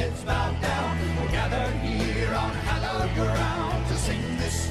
heads bowed down. We're here on hallowed ground to sing this.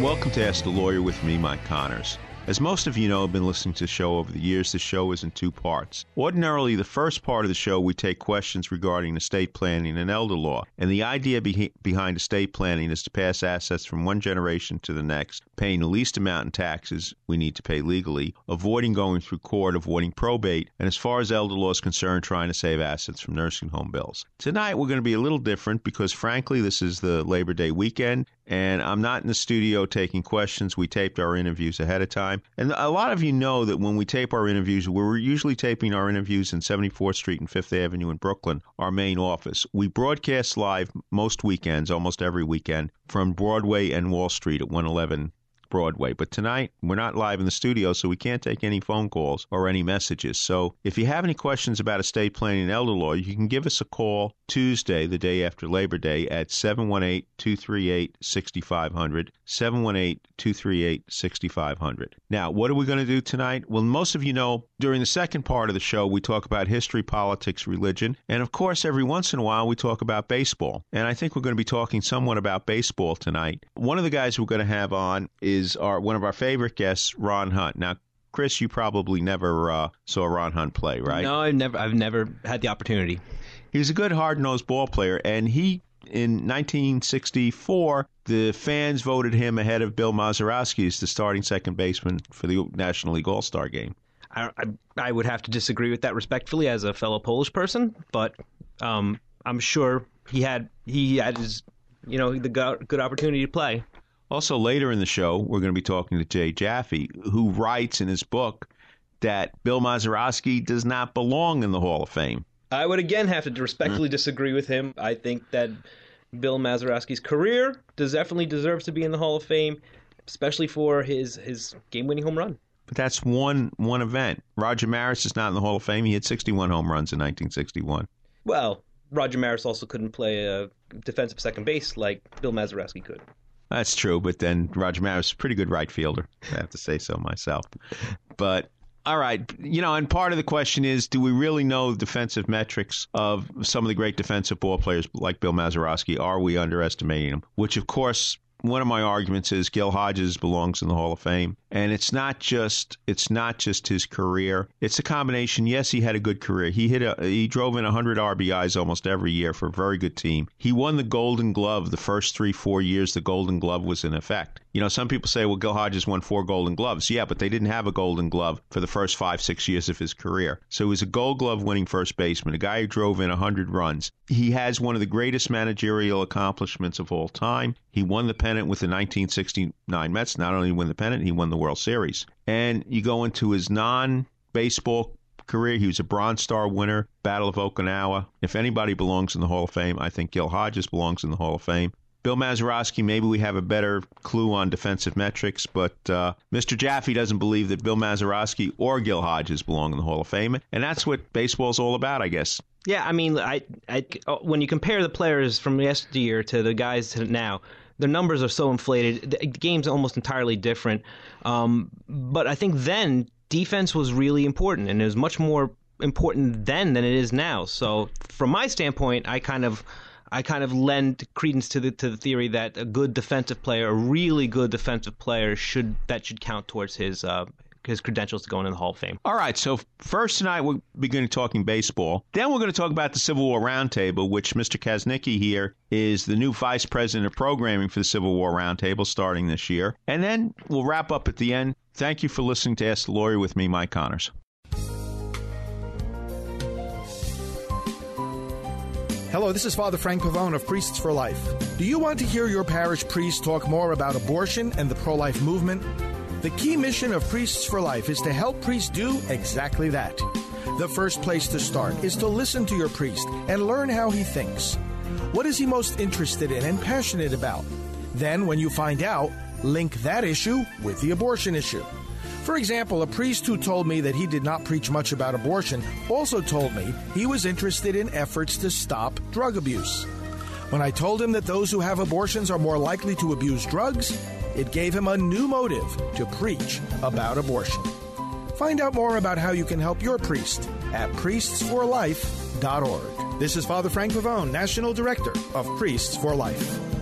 Welcome to Ask the Lawyer with me, Mike Connors. As most of you know, I've been listening to the show over the years. The show is in two parts. Ordinarily, the first part of the show, we take questions regarding estate planning and elder law. And the idea be- behind estate planning is to pass assets from one generation to the next, paying the least amount in taxes we need to pay legally, avoiding going through court, avoiding probate, and as far as elder law is concerned, trying to save assets from nursing home bills. Tonight, we're going to be a little different because, frankly, this is the Labor Day weekend, and I'm not in the studio taking questions. We taped our interviews ahead of time. And a lot of you know that when we tape our interviews, we're usually taping our interviews in 74th Street and 5th Avenue in Brooklyn, our main office. We broadcast live most weekends, almost every weekend, from Broadway and Wall Street at 111 Broadway. But tonight, we're not live in the studio, so we can't take any phone calls or any messages. So if you have any questions about estate planning and elder law, you can give us a call Tuesday, the day after Labor Day, at 718 238 6500. 718 238 6500. Now, what are we going to do tonight? Well, most of you know during the second part of the show, we talk about history, politics, religion, and of course, every once in a while, we talk about baseball. And I think we're going to be talking somewhat about baseball tonight. One of the guys we're going to have on is our one of our favorite guests, Ron Hunt. Now, Chris, you probably never uh, saw Ron Hunt play, right? No, I've never, I've never had the opportunity. He was a good, hard-nosed ball player, and he in 1964, the fans voted him ahead of Bill Mazeroski as the starting second baseman for the National League All Star game. I, I, I would have to disagree with that respectfully as a fellow Polish person, but um, I'm sure he had he had his you know the good opportunity to play. Also, later in the show, we're going to be talking to Jay Jaffe, who writes in his book that Bill Mazeroski does not belong in the Hall of Fame. I would again have to respectfully mm-hmm. disagree with him. I think that Bill Mazeroski's career does definitely deserves to be in the Hall of Fame, especially for his his game-winning home run. But that's one one event. Roger Maris is not in the Hall of Fame. He had 61 home runs in 1961. Well, Roger Maris also couldn't play a defensive second base like Bill Mazeroski could. That's true, but then Roger Maris is a pretty good right fielder. I have to say so myself. But all right, you know, and part of the question is, do we really know the defensive metrics of some of the great defensive ball players like Bill Mazeroski? Are we underestimating them? Which, of course, one of my arguments is Gil Hodges belongs in the Hall of Fame, and it's not just it's not just his career. It's a combination. Yes, he had a good career. He hit a he drove in 100 RBIs almost every year for a very good team. He won the Golden Glove the first three four years the Golden Glove was in effect. You know, some people say, well, Gil Hodges won four Golden Gloves. Yeah, but they didn't have a Golden Glove for the first five six years of his career. So he was a Gold Glove winning first baseman, a guy who drove in 100 runs. He has one of the greatest managerial accomplishments of all time. He won the pennant with the 1969 Mets. Not only win the pennant, he won the World Series. And you go into his non baseball career, he was a Bronze Star winner, Battle of Okinawa. If anybody belongs in the Hall of Fame, I think Gil Hodges belongs in the Hall of Fame. Bill Mazeroski, maybe we have a better clue on defensive metrics, but uh, Mr. Jaffe doesn't believe that Bill Mazeroski or Gil Hodges belong in the Hall of Fame, and that's what baseball's all about, I guess. Yeah, I mean, I, I, when you compare the players from yesteryear to the guys to now, their numbers are so inflated. The game's almost entirely different. Um, but I think then defense was really important, and it was much more important then than it is now. So, from my standpoint, I kind of I kind of lend credence to the to the theory that a good defensive player, a really good defensive player, should that should count towards his uh, his credentials to go into the Hall of Fame. All right, so first tonight we're beginning talking baseball. Then we're going to talk about the Civil War Roundtable, which Mr. Kaznicki here is the new vice president of programming for the Civil War Roundtable starting this year. And then we'll wrap up at the end. Thank you for listening to Ask the Lawyer with me, Mike Connors. Hello, this is Father Frank Pavone of Priests for Life. Do you want to hear your parish priest talk more about abortion and the pro life movement? The key mission of Priests for Life is to help priests do exactly that. The first place to start is to listen to your priest and learn how he thinks. What is he most interested in and passionate about? Then, when you find out, link that issue with the abortion issue. For example, a priest who told me that he did not preach much about abortion also told me he was interested in efforts to stop drug abuse. When I told him that those who have abortions are more likely to abuse drugs, it gave him a new motive to preach about abortion. Find out more about how you can help your priest at priestsforlife.org. This is Father Frank Pavone, National Director of Priests for Life.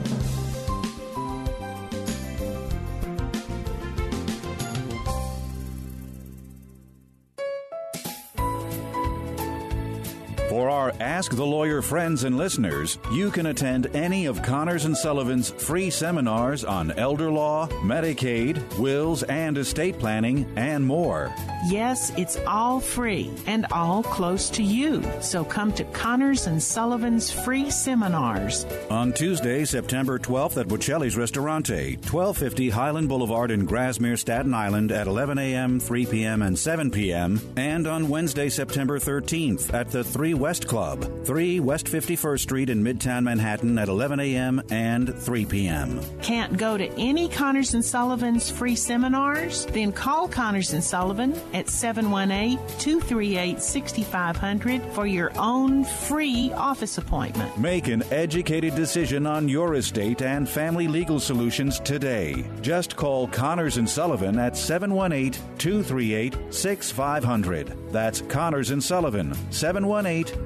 For our Ask the Lawyer friends and listeners, you can attend any of Connors and Sullivan's free seminars on elder law, Medicaid, wills and estate planning, and more. Yes, it's all free and all close to you. So come to Connors and Sullivan's free seminars. On Tuesday, September 12th at Bocelli's Ristorante, 1250 Highland Boulevard in Grasmere, Staten Island at 11 a.m., 3 p.m., and 7 p.m. And on Wednesday, September 13th at the 3 West Club, 3 West 51st Street in Midtown Manhattan at 11 a.m. and 3 p.m. Can't go to any Connors and Sullivan's free seminars? Then call Connors and Sullivan at 718-238-6500 for your own free office appointment. Make an educated decision on your estate and family legal solutions today. Just call Connors and Sullivan at 718-238-6500. That's Connors and Sullivan,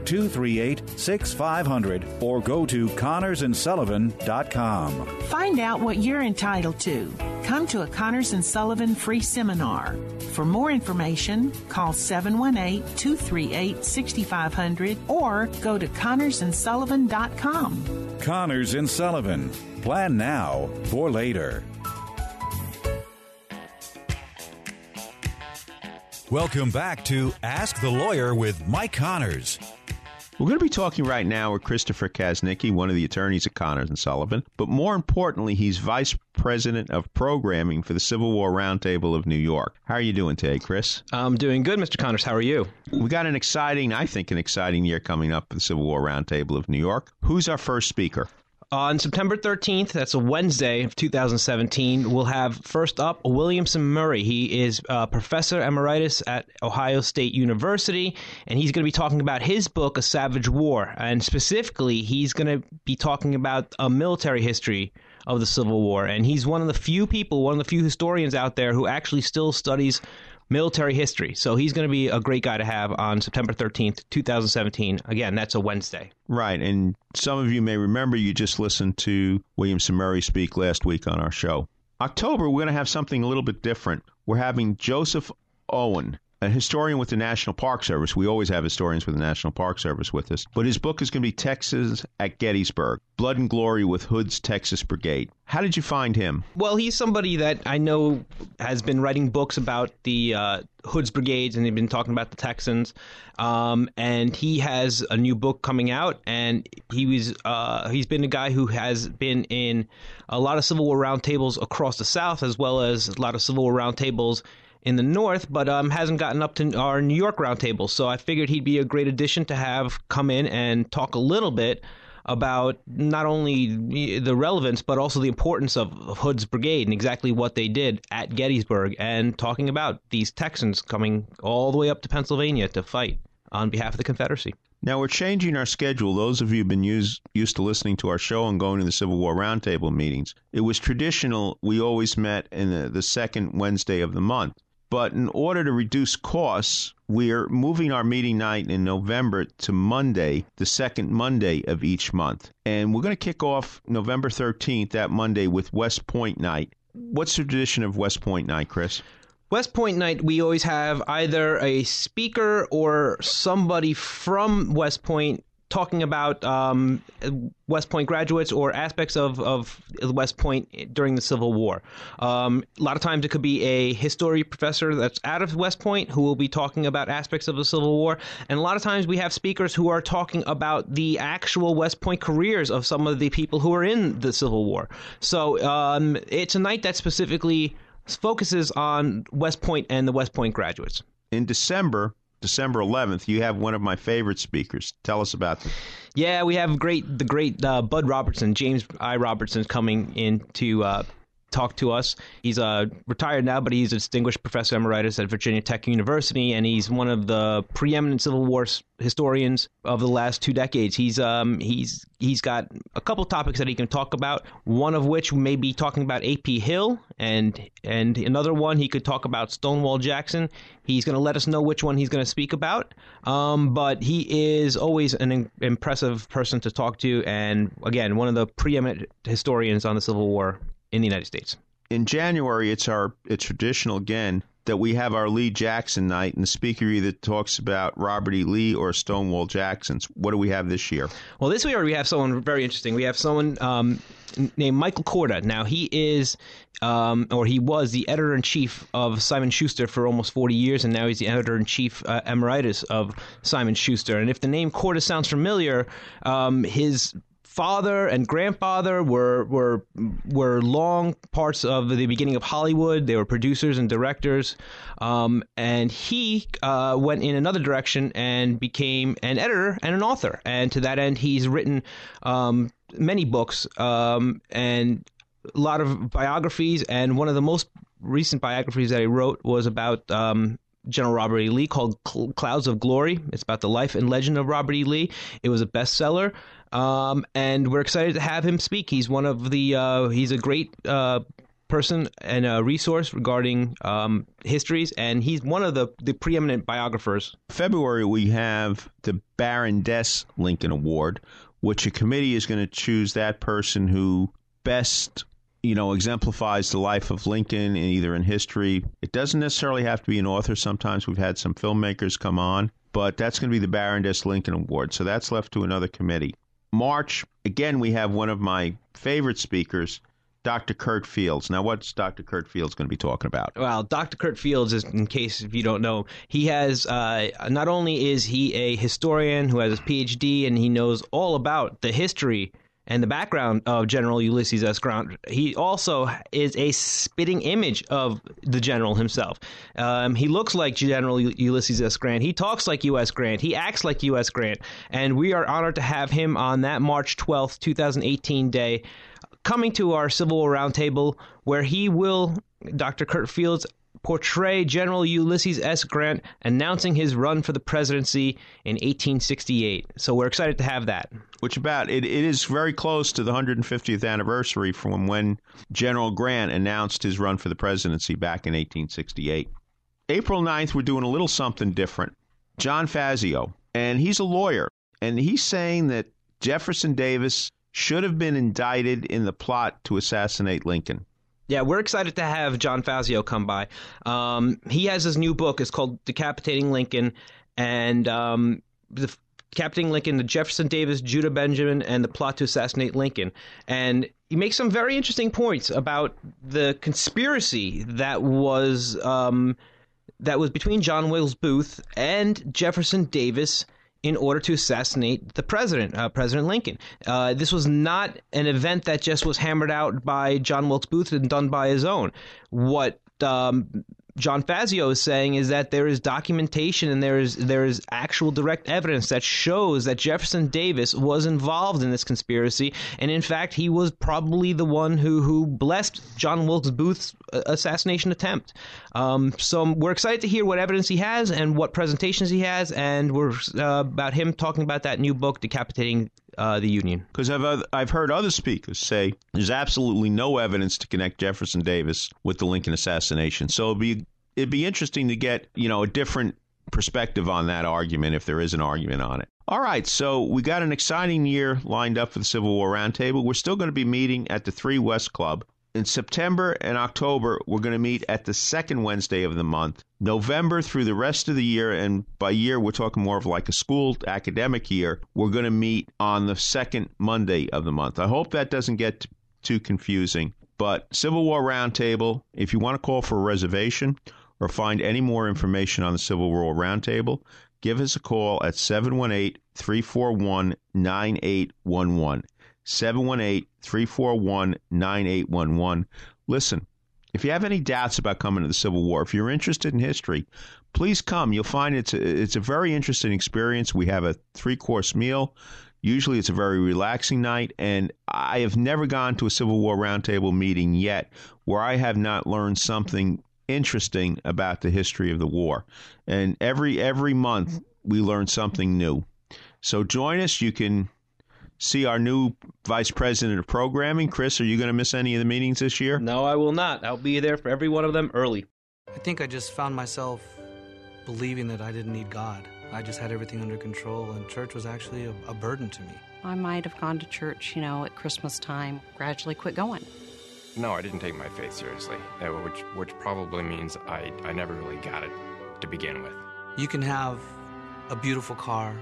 718-238-6500 or go to connorsandsullivan.com. Find out what you're entitled to. Come to a Connors and Sullivan free seminar. For more information, call 718-238-6500 or go to connorsandsullivan.com. Connors and Sullivan. Plan now for later. Welcome back to Ask the Lawyer with Mike Connors. We're going to be talking right now with Christopher Kaznicki, one of the attorneys at Connors and Sullivan, but more importantly, he's vice president of programming for the Civil War Roundtable of New York. How are you doing today, Chris? I'm doing good, Mr. Connors. How are you? We got an exciting, I think, an exciting year coming up for the Civil War Roundtable of New York. Who's our first speaker? On September 13th, that's a Wednesday of 2017, we'll have first up Williamson Murray. He is a professor emeritus at Ohio State University, and he's going to be talking about his book, A Savage War. And specifically, he's going to be talking about a military history of the Civil War. And he's one of the few people, one of the few historians out there who actually still studies military history. So he's going to be a great guy to have on September 13th, 2017. Again, that's a Wednesday. Right. And some of you may remember you just listened to Williamson Murray speak last week on our show. October, we're going to have something a little bit different. We're having Joseph Owen, a historian with the National Park Service. We always have historians with the National Park Service with us. But his book is going to be Texas at Gettysburg Blood and Glory with Hood's Texas Brigade. How did you find him? Well, he's somebody that I know has been writing books about the uh, Hood's Brigades, and they've been talking about the Texans. Um, and he has a new book coming out, and he was uh, he's been a guy who has been in a lot of Civil War roundtables across the South, as well as a lot of Civil War roundtables in the North, but um, hasn't gotten up to our New York roundtable. So I figured he'd be a great addition to have come in and talk a little bit about not only the relevance but also the importance of, Hood's brigade and exactly what they did at Gettysburg and talking about these Texans coming all the way up to Pennsylvania to fight on behalf of the Confederacy. Now we're changing our schedule. Those of you who've been used used to listening to our show and going to the Civil War Roundtable meetings, it was traditional. We always met in the, the second Wednesday of the month. But in order to reduce costs, we're moving our meeting night in November to Monday, the second Monday of each month. And we're going to kick off November 13th, that Monday, with West Point night. What's the tradition of West Point night, Chris? West Point night, we always have either a speaker or somebody from West Point talking about um, West Point graduates or aspects of, of West Point during the Civil War. Um, a lot of times it could be a history professor that's out of West Point who will be talking about aspects of the Civil War. And a lot of times we have speakers who are talking about the actual West Point careers of some of the people who are in the Civil War. So um, it's a night that specifically focuses on West Point and the West Point graduates. In December, December 11th, you have one of my favorite speakers. Tell us about them. Yeah, we have great the great uh, Bud Robertson, James I. Robertson, coming in to uh, talk to us. He's uh, retired now, but he's a distinguished professor emeritus at Virginia Tech University, and he's one of the preeminent Civil War historians of the last two decades. He's um, he's he's got a couple topics that he can talk about. One of which may be talking about A.P. Hill, and and another one he could talk about Stonewall Jackson. He's going to let us know which one he's going to speak about. Um, but he is always an in- impressive person to talk to, and again, one of the preeminent historians on the Civil War in the United States. In January, it's our it's traditional again that we have our Lee Jackson night, and the speaker either talks about Robert E. Lee or Stonewall Jackson's. What do we have this year? Well, this year we have someone very interesting. We have someone um, named Michael Korda. Now he is, um, or he was, the editor in chief of Simon Schuster for almost 40 years, and now he's the editor in chief uh, emeritus of Simon Schuster. And if the name Korda sounds familiar, um, his father and grandfather were were were long parts of the beginning of Hollywood. They were producers and directors, um, and he uh, went in another direction and became an editor and an author. And to that end, he's written um, many books um, and a lot of biographies. And one of the most recent biographies that he wrote was about. Um, General Robert E. Lee called Clouds of Glory. It's about the life and legend of Robert E. Lee. It was a bestseller. Um, and we're excited to have him speak. He's one of the uh, he's a great uh, person and a resource regarding um, histories, and he's one of the the preeminent biographers. February we have the Barondess Lincoln Award, which a committee is going to choose that person who best you know, exemplifies the life of Lincoln, either in history. It doesn't necessarily have to be an author. Sometimes we've had some filmmakers come on, but that's going to be the Barondess Lincoln Award. So that's left to another committee. March, again, we have one of my favorite speakers, Dr. Curt Fields. Now, what's Dr. Curt Fields going to be talking about? Well, Dr. Curt Fields is, in case if you don't know, he has uh, not only is he a historian who has his PhD and he knows all about the history and the background of General Ulysses S. Grant, he also is a spitting image of the general himself. Um, he looks like General Ulysses S. Grant. He talks like U.S. Grant. He acts like U.S. Grant. And we are honored to have him on that March 12th, 2018 day coming to our Civil War Roundtable, where he will, Dr. Curt Fields, portray General Ulysses S. Grant announcing his run for the presidency in 1868. So we're excited to have that. Which about it, it is very close to the 150th anniversary from when General Grant announced his run for the presidency back in 1868. April 9th, we're doing a little something different. John Fazio, and he's a lawyer, and he's saying that Jefferson Davis should have been indicted in the plot to assassinate Lincoln. Yeah, we're excited to have John Fazio come by. Um, he has his new book. It's called Decapitating Lincoln, and um, the Decapitating Lincoln, the Jefferson Davis, Judah Benjamin, and the plot to assassinate Lincoln. And he makes some very interesting points about the conspiracy that was um, that was between John Wilkes Booth and Jefferson Davis in order to assassinate the president, uh, President Lincoln. Uh, this was not an event that just was hammered out by John Wilkes Booth and done by his own. What um, John Fazio is saying is that there is documentation and there is there is actual direct evidence that shows that Jefferson Davis was involved in this conspiracy, and in fact, he was probably the one who who blessed John Wilkes Booth's uh, assassination attempt. Um, so we're excited to hear what evidence he has and what presentations he has, and we're uh, about him talking about that new book, decapitating uh, the Union. Because I've I've heard other speakers say there's absolutely no evidence to connect Jefferson Davis with the Lincoln assassination. So it'll be it'd be interesting to get you know a different perspective on that argument if there is an argument on it. All right, so we got an exciting year lined up for the Civil War Roundtable. We're still going to be meeting at the Three West Club. In September and October, we're going to meet at the second Wednesday of the month. November through the rest of the year, and by year, we're talking more of like a school academic year, we're going to meet on the second Monday of the month. I hope that doesn't get too confusing. But Civil War Roundtable, if you want to call for a reservation or find any more information on the Civil War Roundtable, give us a call at 718 341 9811. 718 341 9811. Listen, if you have any doubts about coming to the Civil War, if you're interested in history, please come. You'll find it's a, it's a very interesting experience. We have a three course meal. Usually it's a very relaxing night, and I have never gone to a Civil War Roundtable meeting yet where I have not learned something interesting about the history of the war. And every every month we learn something new. So join us. You can see our new vice president of programming. Chris, are you going to miss any of the meetings this year? No, I will not. I'll be there for every one of them early. I think I just found myself believing that I didn't need God. I just had everything under control, and church was actually a, a burden to me. I might have gone to church, you know, at Christmas time, gradually quit going. No, I didn't take my faith seriously, uh, which which probably means I, I never really got it to begin with. You can have a beautiful car,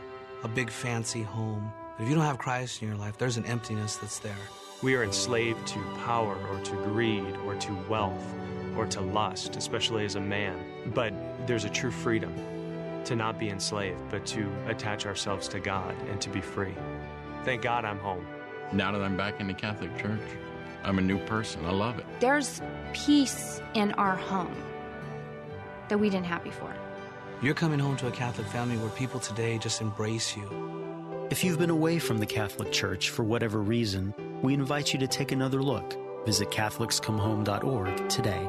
a big fancy home, but if you don't have Christ in your life, there's an emptiness that's there. We are enslaved to power or to greed or to wealth or to lust, especially as a man. But there's a true freedom to not be enslaved, but to attach ourselves to God and to be free. Thank God I'm home. Now that I'm back in the Catholic Church, I'm a new person. I love it. There's peace in our home that we didn't have before. You're coming home to a Catholic family where people today just embrace you. If you've been away from the Catholic Church for whatever reason, we invite you to take another look. Visit CatholicsComeHome.org today.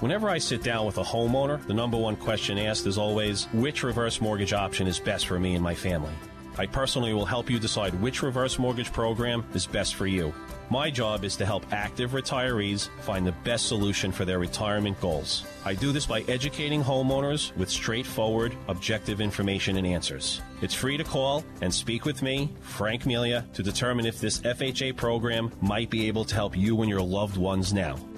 Whenever I sit down with a homeowner, the number one question asked is always which reverse mortgage option is best for me and my family. I personally will help you decide which reverse mortgage program is best for you. My job is to help active retirees find the best solution for their retirement goals. I do this by educating homeowners with straightforward, objective information and answers. It's free to call and speak with me, Frank Melia, to determine if this FHA program might be able to help you and your loved ones now.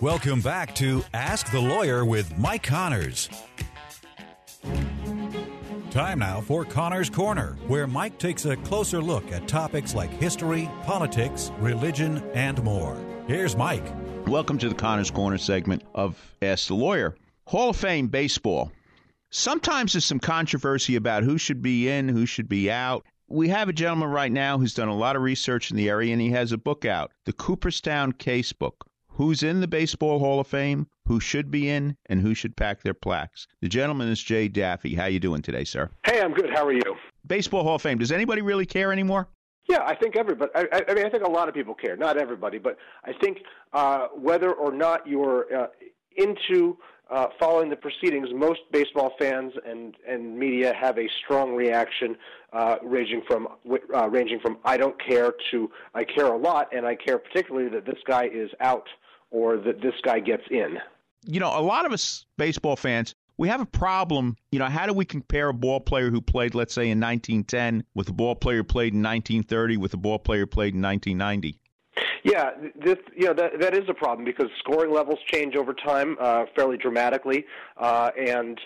Welcome back to Ask the Lawyer with Mike Connors. Time now for Connor's Corner, where Mike takes a closer look at topics like history, politics, religion, and more. Here's Mike. Welcome to the Connor's Corner segment of Ask the Lawyer. Hall of Fame baseball. Sometimes there's some controversy about who should be in, who should be out. We have a gentleman right now who's done a lot of research in the area, and he has a book out, the Cooperstown Case Book who's in the Baseball Hall of Fame, who should be in, and who should pack their plaques. The gentleman is Jay Jaffe. How you doing today, sir? Hey, I'm good. How are you? Baseball Hall of Fame. Does anybody really care anymore? Yeah, I think everybody. I, I mean, I think a lot of people care. Not everybody, but I think uh, whether or not you're uh, into uh, following the proceedings, most baseball fans and, and media have a strong reaction, uh, ranging from uh, ranging from I don't care to I care a lot, and I care particularly that this guy is out or that this guy gets in. You know, a lot of us baseball fans, we have a problem. You know, how do we compare a ball player who played, let's say, in 1910 with a ball player who played in 1930 with a ball player who played in 1990? Yeah, this you know that that is a problem because scoring levels change over time uh, fairly dramatically, uh, and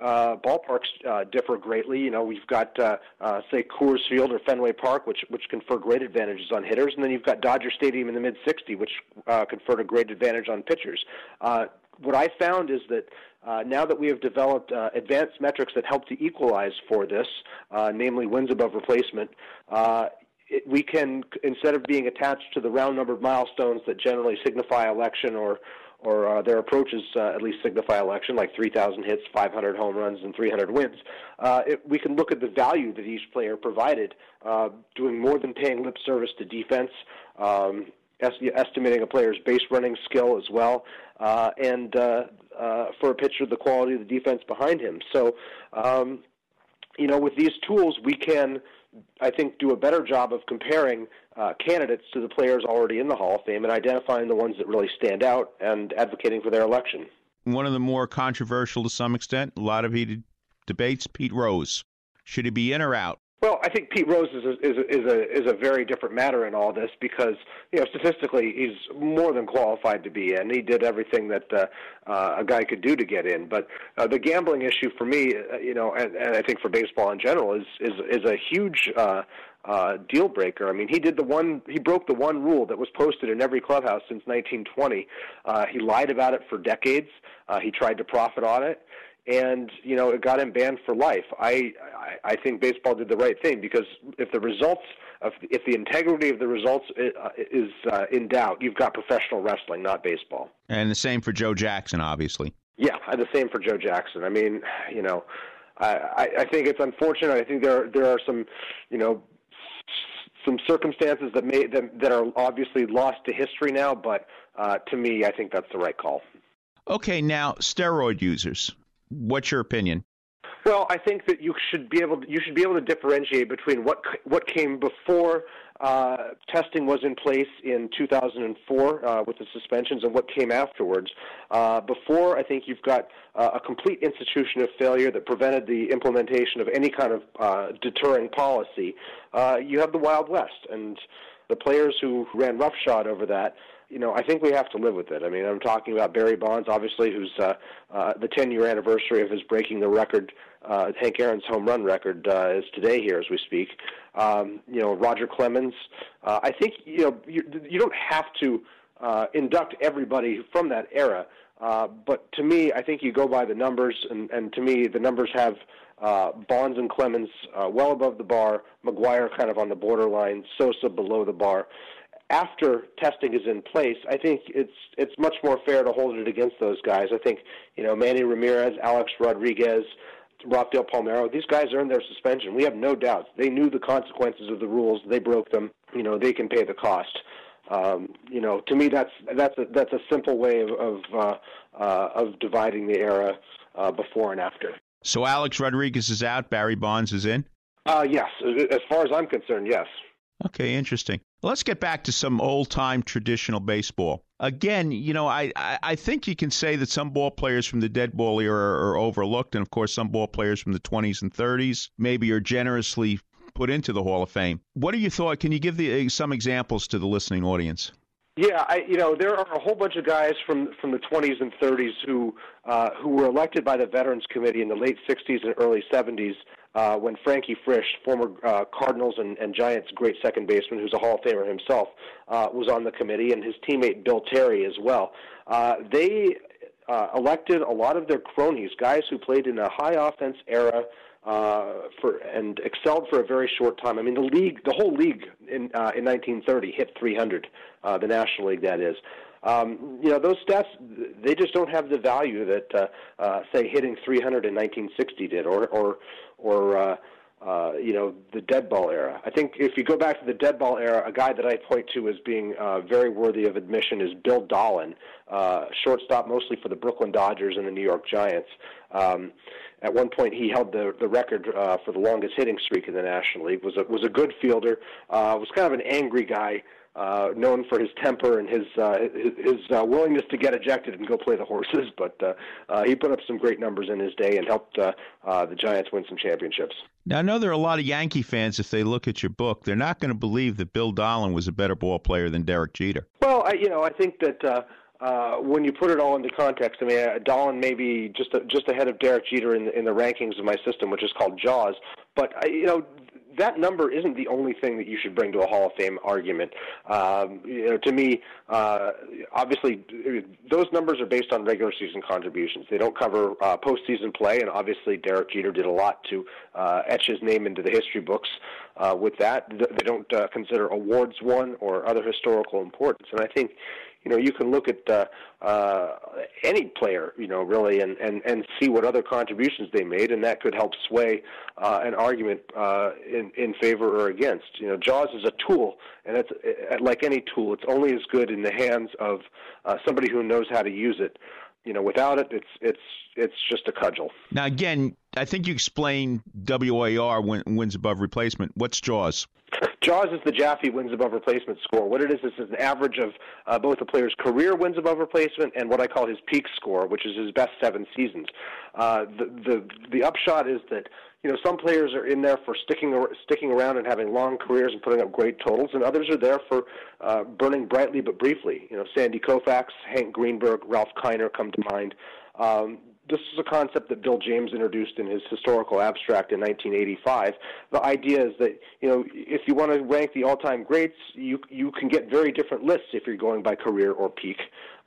uh, ballparks uh, differ greatly. You know, we've got uh, uh, say Coors Field or Fenway Park, which which confer great advantages on hitters, and then you've got Dodger Stadium in the mid '60s, which uh, conferred a great advantage on pitchers. Uh, what I found is that uh, now that we have developed uh, advanced metrics that help to equalize for this, uh, namely wins above replacement, uh, it, we can instead of being attached to the round numbered milestones that generally signify election or or uh, their approaches uh, at least signify election, like 3,000 hits, 500 home runs, and 300 wins. Uh, it, we can look at the value that each player provided, uh, doing more than paying lip service to defense, um, estimating a player's base running skill as well, uh, and uh, uh, for a pitcher, the quality of the defense behind him. So, um, you know, with these tools, we can I think, do a better job of comparing uh, candidates to the players already in the Hall of Fame and identifying the ones that really stand out and advocating for their election. One of the more controversial to some extent, a lot of heated debates, Pete Rose. Should he be in or out? Well, I think Pete Rose is a, is a, is a is a very different matter in all this because you know statistically he's more than qualified to be in. He did everything that uh, uh, a guy could do to get in. But uh, the gambling issue for me, uh, you know, and, and I think for baseball in general, is is is a huge. Uh, uh, deal breaker. I mean, he did the one, he broke the one rule that was posted in every clubhouse since 1920. Uh, he lied about it for decades. Uh, he tried to profit on it, and you know it got him banned for life. I, I I think baseball did the right thing because if the results of if the integrity of the results uh, is uh, in doubt, you've got professional wrestling, not baseball. And the same for Joe Jackson, obviously. Yeah, the same for Joe Jackson. I mean, you know, I I think it's unfortunate. I think there there are some, you know, some circumstances that may that, that are obviously lost to history now, but uh, to me, I think that's the right call. Okay, now steroid users. What's your opinion? Well, I think that you should be able to, you should be able to differentiate between what what came before uh, testing was in place in 2004 uh, with the suspensions and what came afterwards. Uh, before, I think you've got uh, a complete institution of failure that prevented the implementation of any kind of uh, deterring policy. Uh, you have the Wild West, and the players who ran roughshod over that you know, I think we have to live with it. I mean, I'm talking about Barry Bonds, obviously, who's uh, uh, the 10 year anniversary of his breaking the record, uh, Hank Aaron's home run record, uh, is today here as we speak. Um, you know, Roger Clemens. Uh, I think, you know, you, you don't have to uh, induct everybody from that era. Uh, but to me, I think you go by the numbers, and, and to me, the numbers have uh, Bonds and Clemens uh, well above the bar, McGwire kind of on the borderline, Sosa below the bar after testing is in place, I think it's it's much more fair to hold it against those guys. I think you know Manny Ramirez, Alex Rodriguez, Rafael Palmeiro. These guys earned their suspension. We have no doubts. They knew the consequences of the rules. They broke them. You know they can pay the cost. Um, you know, to me, that's that's a, that's a simple way of of, uh, uh, of dividing the era uh, before and after. So Alex Rodriguez is out. Barry Bonds is in. Uh, yes, as far as I'm concerned, yes. Okay, interesting. Let's get back to some old time traditional baseball. Again, you know, I, I, think you can say that some ball players from the dead ball era are, are overlooked, and of course, some ball players from the 20s and 30s maybe are generously put into the Hall of Fame. What are your thoughts? Can you give the, uh, some examples to the listening audience? Yeah, I, you know, there are a whole bunch of guys from from the 20s and 30s who uh, who were elected by the Veterans Committee in the late 60s and early 70s uh, when Frankie Frisch, former uh, Cardinals and, and Giants great second baseman, who's a Hall of Famer himself, uh, was on the committee, and his teammate Bill Terry as well. Uh, they uh, elected a lot of their cronies, guys who played in a high offense era uh, for and excelled for a very short time. I mean, the league, the whole league in uh, in 1930 hit 300, uh, the National League that is. Um, you know, those stats they just don't have the value that uh, uh, say hitting 300 in 1960 did, or or or uh, uh, you know the dead ball era. I think if you go back to the dead ball era, a guy that I point to as being uh, very worthy of admission is Bill Dahlen, uh, shortstop mostly for the Brooklyn Dodgers and the New York Giants. Um, at one point, he held the the record uh, for the longest hitting streak in the National League. was a, was a good fielder. Uh, was kind of an angry guy. Uh, known for his temper and his uh, his, his uh, willingness to get ejected and go play the horses, but uh, uh, he put up some great numbers in his day and helped uh, uh, the Giants win some championships. Now, I know there are a lot of Yankee fans, if they look at your book, they're not going to believe that Bill Dahlen was a better ball player than Derek Jeter. Well, I, you know, I think that uh, uh, when you put it all into context, I mean, uh, Dahlen may be just a, just ahead of Derek Jeter in the, in the rankings of my system, which is called Jaws. But uh, you know, that number isn't the only thing that you should bring to a Hall of Fame argument. Um, you know, to me, uh, obviously, those numbers are based on regular season contributions. They don't cover uh, postseason play, and obviously, Derek Jeter did a lot to uh, etch his name into the history books. Uh, with that, they don't uh, consider awards won or other historical importance, and I think you know you can look at uh, uh, any player you know really and, and and see what other contributions they made and that could help sway uh, an argument uh, in in favor or against. You know jaws is a tool and it's uh, like any tool it's only as good in the hands of uh, somebody who knows how to use it. You know without it it's it's it's just a cudgel. Now, again, I think you explained WAR win, wins above replacement. What's Jaws? Jaws is the Jaffe wins above replacement score. What it is, is an average of uh, both the player's career wins above replacement and what I call his peak score, which is his best seven seasons. Uh, the, the the upshot is that you know some players are in there for sticking sticking around and having long careers and putting up great totals, and others are there for uh, burning brightly but briefly. You know, Sandy Koufax, Hank Greenberg, Ralph Kiner come to mind. Um, this is a concept that Bill James introduced in his historical abstract in 1985. The idea is that you know if you want to rank the all-time greats, you you can get very different lists if you're going by career or peak.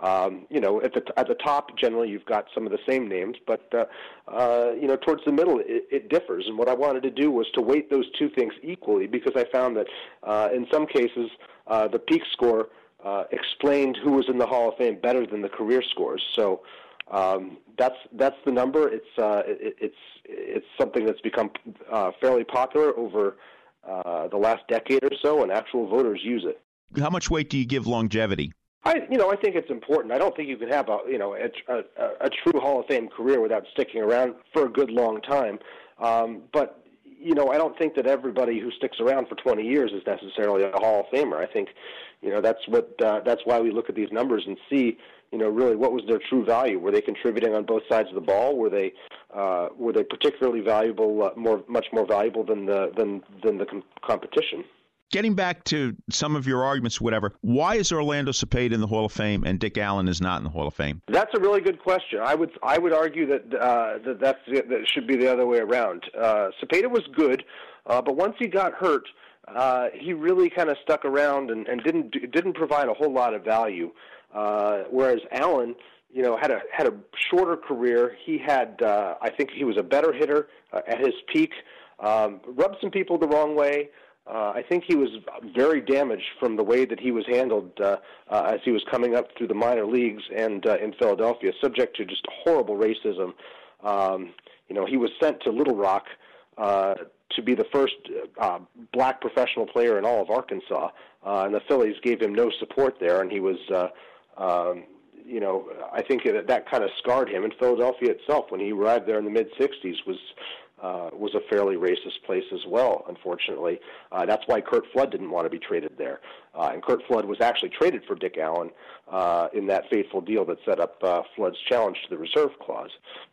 Um, you know, at the at the top, generally you've got some of the same names, but uh, uh, you know towards the middle it, it differs. And what I wanted to do was to weight those two things equally because I found that uh, in some cases uh, the peak score uh, explained who was in the Hall of Fame better than the career scores. So um, that's that's the number. It's uh, it, it's it's something that's become uh, fairly popular over uh, the last decade or so, and actual voters use it. How much weight do you give longevity? I you know I think it's important. I don't think you can have a you know a, a, a true Hall of Fame career without sticking around for a good long time. Um, but you know I don't think that everybody who sticks around for 20 years is necessarily a Hall of Famer. I think you know that's what uh, that's why we look at these numbers and see you know really what was their true value. Were they contributing on both sides of the ball? Were they uh, were they particularly valuable, uh, more much more valuable than the than than the com- competition? Getting back to some of your arguments, whatever, why is Orlando Cepeda in the Hall of Fame and Dick Allen is not in the Hall of Fame? That's a really good question. I would I would argue that uh, that that's the, that should be the other way around. Uh, Cepeda was good, uh, but once he got hurt, uh, he really kind of stuck around and, and didn't didn't provide a whole lot of value. Uh, whereas Allen, you know, had a had a shorter career. He had uh, I think he was a better hitter uh, at his peak. Um, rubbed some people the wrong way. Uh, I think he was very damaged from the way that he was handled uh, uh, as he was coming up through the minor leagues and uh, in Philadelphia, subject to just horrible racism. Um, you know, he was sent to Little Rock uh, to be the first uh, black professional player in all of Arkansas, uh, and the Phillies gave him no support there, and he was. Uh, um, you know, I think that that kind of scarred him. And Philadelphia itself, when he arrived there in the mid '60s, was uh, was a fairly racist place as well. Unfortunately, uh, that's why Curt Flood didn't want to be traded there. Uh, and Curt Flood was actually traded for Dick Allen uh, in that fateful deal that set up uh, Flood's challenge to the reserve clause.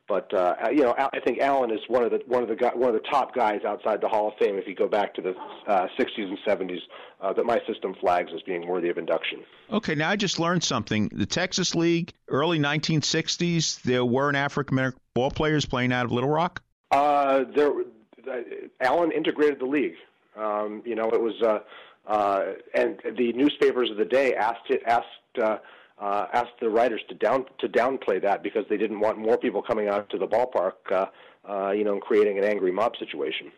But uh, you know, I think Allen is one of the one of the guy, one of the top guys outside the Hall of Fame. If you go back to the uh, 60s and 70s, uh, that my system flags as being worthy of induction. Okay, now I just learned something. The Texas League, early 1960s, there weren't African American ball players playing out of Little Rock. Uh, there, Allen integrated the league. Um, you know, it was, uh, uh, and the newspapers of the day asked it, asked uh, uh, asked the writers to down to downplay that because they didn't want more people coming out to the ballpark, uh, uh, you know, and creating an angry mob situation.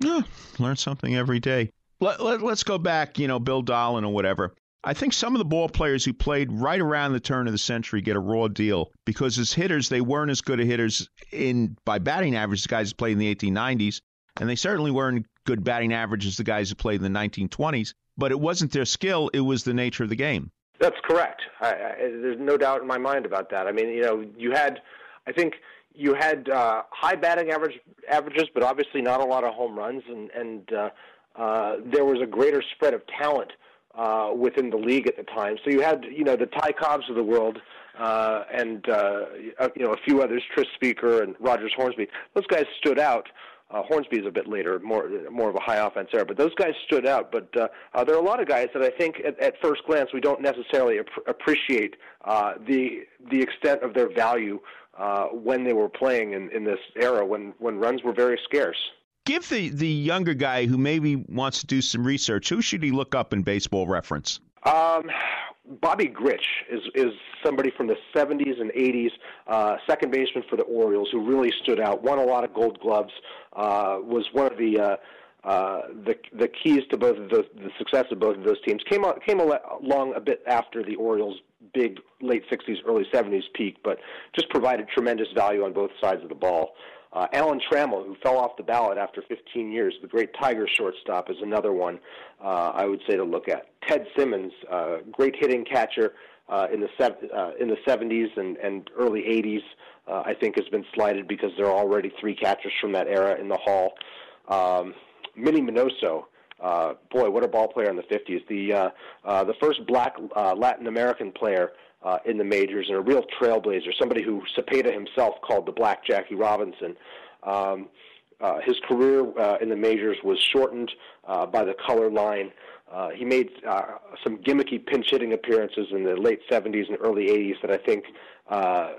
Yeah, learn something every day. Let, let, let's go back, you know, Bill Dahlen or whatever. I think some of the ball players who played right around the turn of the century get a raw deal because as hitters they weren't as good a hitters in by batting average as the guys who played in the 1890s, and they certainly weren't good batting average as the guys who played in the 1920s. But it wasn't their skill; it was the nature of the game. That's correct. I, I, there's no doubt in my mind about that. I mean, you know, you had, I think you had uh, high batting average averages, but obviously not a lot of home runs, and and uh, uh, there was a greater spread of talent uh, within the league at the time. So you had, you know, the Ty Cobbs of the world, uh, and uh, you know a few others, Tris Speaker and Rogers Hornsby. Those guys stood out. Uh, Hornsby is a bit later, more more of a high offense era. But those guys stood out. But uh, uh, there are a lot of guys that I think, at, at first glance, we don't necessarily ap- appreciate uh, the the extent of their value uh, when they were playing in, in this era when when runs were very scarce. Give the the younger guy who maybe wants to do some research. Who should he look up in Baseball Reference? Um, Bobby Grich is is somebody from the 70s and 80s, uh, second baseman for the Orioles, who really stood out. Won a lot of Gold Gloves. Uh, was one of the uh, uh, the the keys to both of the success of both of those teams. Came came along a bit after the Orioles' big late 60s, early 70s peak, but just provided tremendous value on both sides of the ball. Uh, Alan Trammell, who fell off the ballot after 15 years, the great Tiger shortstop, is another one uh, I would say to look at. Ted Simmons, uh, great hitting catcher uh, in the sev- uh, in the 70s and, and early 80s, uh, I think has been slighted because there are already three catchers from that era in the Hall. Um, Minnie Minoso, uh, boy, what a ball player in the 50s. The uh, uh, the first black uh, Latin American player uh, in the majors and a real trailblazer, somebody who Cepeda himself called the Black Jackie Robinson. Um, uh, his career uh, in the majors was shortened uh, by the color line. Uh, he made uh, some gimmicky pinch hitting appearances in the late 70s and early 80s that I think uh,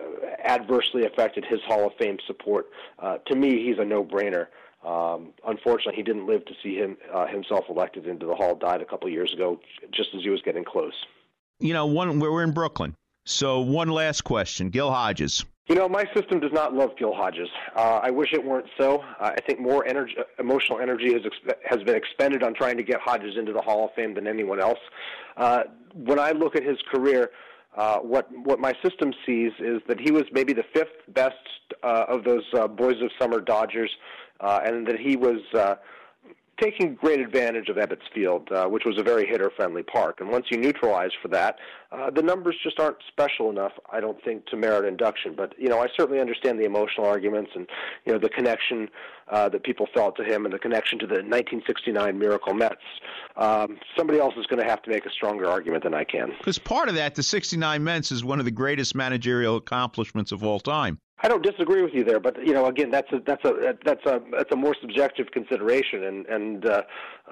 adversely affected his Hall of Fame support. Uh, to me, he's a no brainer. Um, unfortunately, he didn't live to see him uh, himself elected into the Hall. Died a couple years ago, just as he was getting close you know, one we're in Brooklyn. So one last question, Gil Hodges. You know, my system does not love Gil Hodges. Uh, I wish it weren't so. Uh, I think more energy, emotional energy has exp- has been expended on trying to get Hodges into the Hall of Fame than anyone else. Uh, when I look at his career, uh, what what my system sees is that he was maybe the fifth best uh, of those uh, boys of summer Dodgers, uh, and that he was. Uh, taking great advantage of Ebbets Field, uh, which was a very hitter-friendly park. And once you neutralize for that, uh, the numbers just aren't special enough, I don't think, to merit induction. But you know, I certainly understand the emotional arguments and you know the connection uh, that people felt to him and the connection to the 1969 Miracle Mets. Um, somebody else is going to have to make a stronger argument than I can. Because part of that, the 69 Mets is one of the greatest managerial accomplishments of all time. I don't disagree with you there, but you know, again, that's a that's a that's a that's a more subjective consideration, and and uh,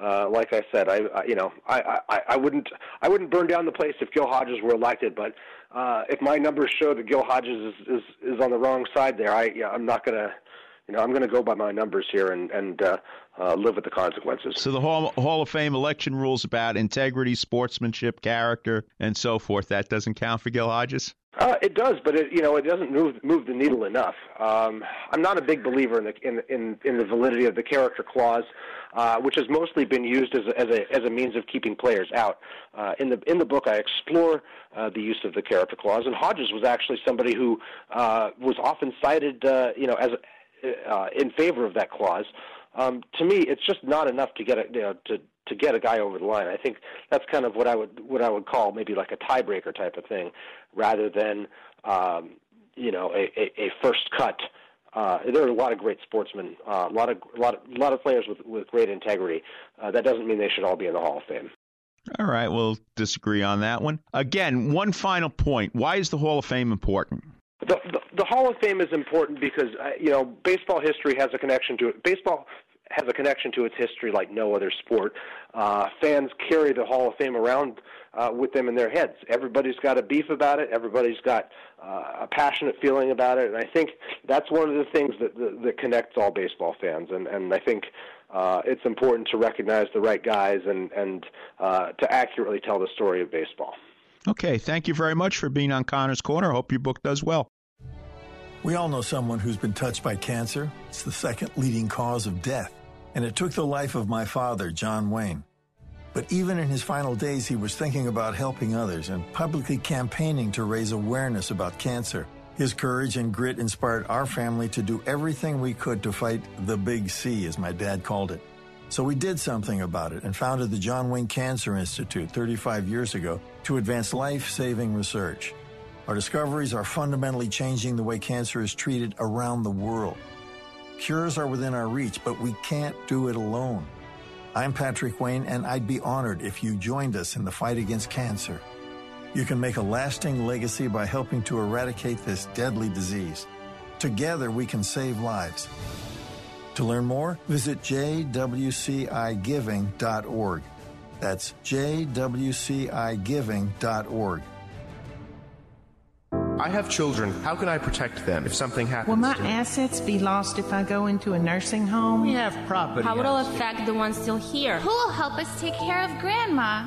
uh, like I said, I, I you know, I, I I wouldn't I wouldn't burn down the place if Gil Hodges were elected, but uh, if my numbers show that Gil Hodges is is, is on the wrong side there, I yeah, I'm not gonna. You know, I'm going to go by my numbers here and and uh, uh, live with the consequences. So the Hall, Hall of Fame election rules about integrity, sportsmanship, character, and so forth. That doesn't count for Gil Hodges. Uh, it does, but it you know it doesn't move move the needle enough. Um, I'm not a big believer in the in in, in the validity of the character clause, uh, which has mostly been used as a, as a as a means of keeping players out. Uh, in the in the book, I explore uh, the use of the character clause, and Hodges was actually somebody who uh, was often cited, uh, you know, as uh, in favor of that clause. Um, to me, it's just not enough to get a, you know, to to get a guy over the line. I think that's kind of what I would what I would call maybe like a tiebreaker type of thing, rather than um, you know a, a, a first cut. Uh, there are a lot of great sportsmen, uh, a lot of a lot of a lot of players with with great integrity. Uh, that doesn't mean they should all be in the Hall of Fame. All right, we'll disagree on that one. Again, one final point: Why is the Hall of Fame important? The, the, the Hall of Fame is important because uh, you know baseball history has a connection to it. Baseball has a connection to its history like no other sport. Uh, fans carry the Hall of Fame around uh, with them in their heads. Everybody's got a beef about it. Everybody's got uh, a passionate feeling about it, and I think that's one of the things that that, that connects all baseball fans. And and I think uh, it's important to recognize the right guys and and uh, to accurately tell the story of baseball. Okay, thank you very much for being on Connor's Corner. Hope your book does well. We all know someone who's been touched by cancer. It's the second leading cause of death. And it took the life of my father, John Wayne. But even in his final days, he was thinking about helping others and publicly campaigning to raise awareness about cancer. His courage and grit inspired our family to do everything we could to fight the big C, as my dad called it. So we did something about it and founded the John Wayne Cancer Institute 35 years ago to advance life saving research. Our discoveries are fundamentally changing the way cancer is treated around the world. Cures are within our reach, but we can't do it alone. I'm Patrick Wayne, and I'd be honored if you joined us in the fight against cancer. You can make a lasting legacy by helping to eradicate this deadly disease. Together, we can save lives. To learn more, visit jwcigiving.org. That's jwcigiving.org. I have children. How can I protect them if something happens? Will my to assets be lost if I go into a nursing home? We have property. How will it'll affect the ones still here? Who will help us take care of Grandma?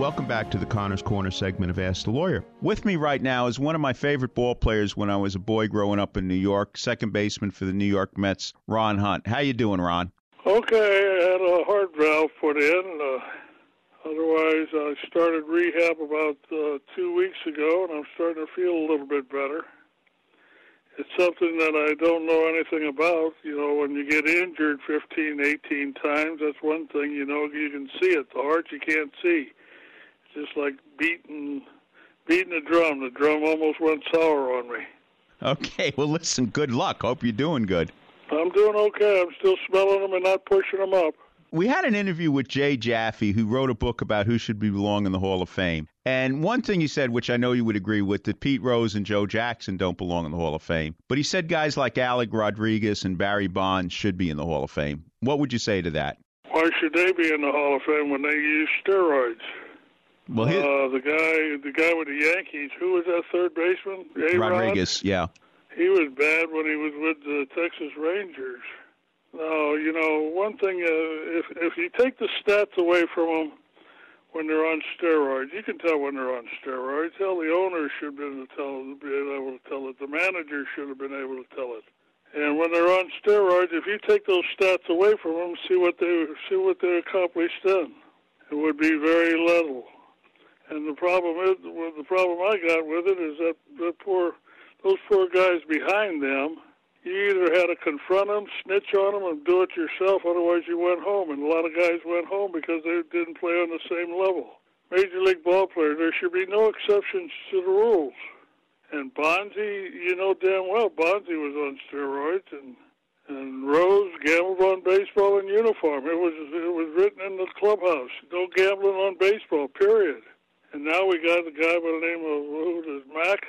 Welcome back to the Connors Corner segment of Ask the Lawyer. With me right now is one of my favorite ball players when I was a boy growing up in New York, second baseman for the New York Mets, Ron Hunt. How you doing, Ron? Okay, I had a heart valve put in. Uh, otherwise, I started rehab about uh, two weeks ago, and I'm starting to feel a little bit better. It's something that I don't know anything about. You know, when you get injured 15, 18 times, that's one thing. You know, you can see it. The heart you can't see. Just like beating beating a drum. The drum almost went sour on me. Okay, well, listen, good luck. Hope you're doing good. I'm doing okay. I'm still smelling them and not pushing them up. We had an interview with Jay Jaffe, who wrote a book about who should belong in the Hall of Fame. And one thing he said, which I know you would agree with, that Pete Rose and Joe Jackson don't belong in the Hall of Fame. But he said guys like Alex Rodriguez and Barry Bonds should be in the Hall of Fame. What would you say to that? Why should they be in the Hall of Fame when they use steroids? Well, his, uh, the guy, the guy with the Yankees, who was that third baseman? A-Rod? Rodriguez, yeah. He was bad when he was with the Texas Rangers. No, you know, one thing, uh, if if you take the stats away from them when they're on steroids, you can tell when they're on steroids. Hell, the owner should have been, tell, be able to tell it. The manager should have been able to tell it. And when they're on steroids, if you take those stats away from them, see what they see what they accomplished then. It would be very little. And the problem is, well, the problem I got with it is that the poor, those poor guys behind them. You either had to confront them, snitch on them, and do it yourself. Otherwise, you went home. And a lot of guys went home because they didn't play on the same level. Major league ball players, there should be no exceptions to the rules. And Bonzi, you know damn well, Bonzi was on steroids, and and Rose gambled on baseball in uniform. It was it was written in the clubhouse. No gambling on baseball. Period. And now we got a guy by the name of who is Mac?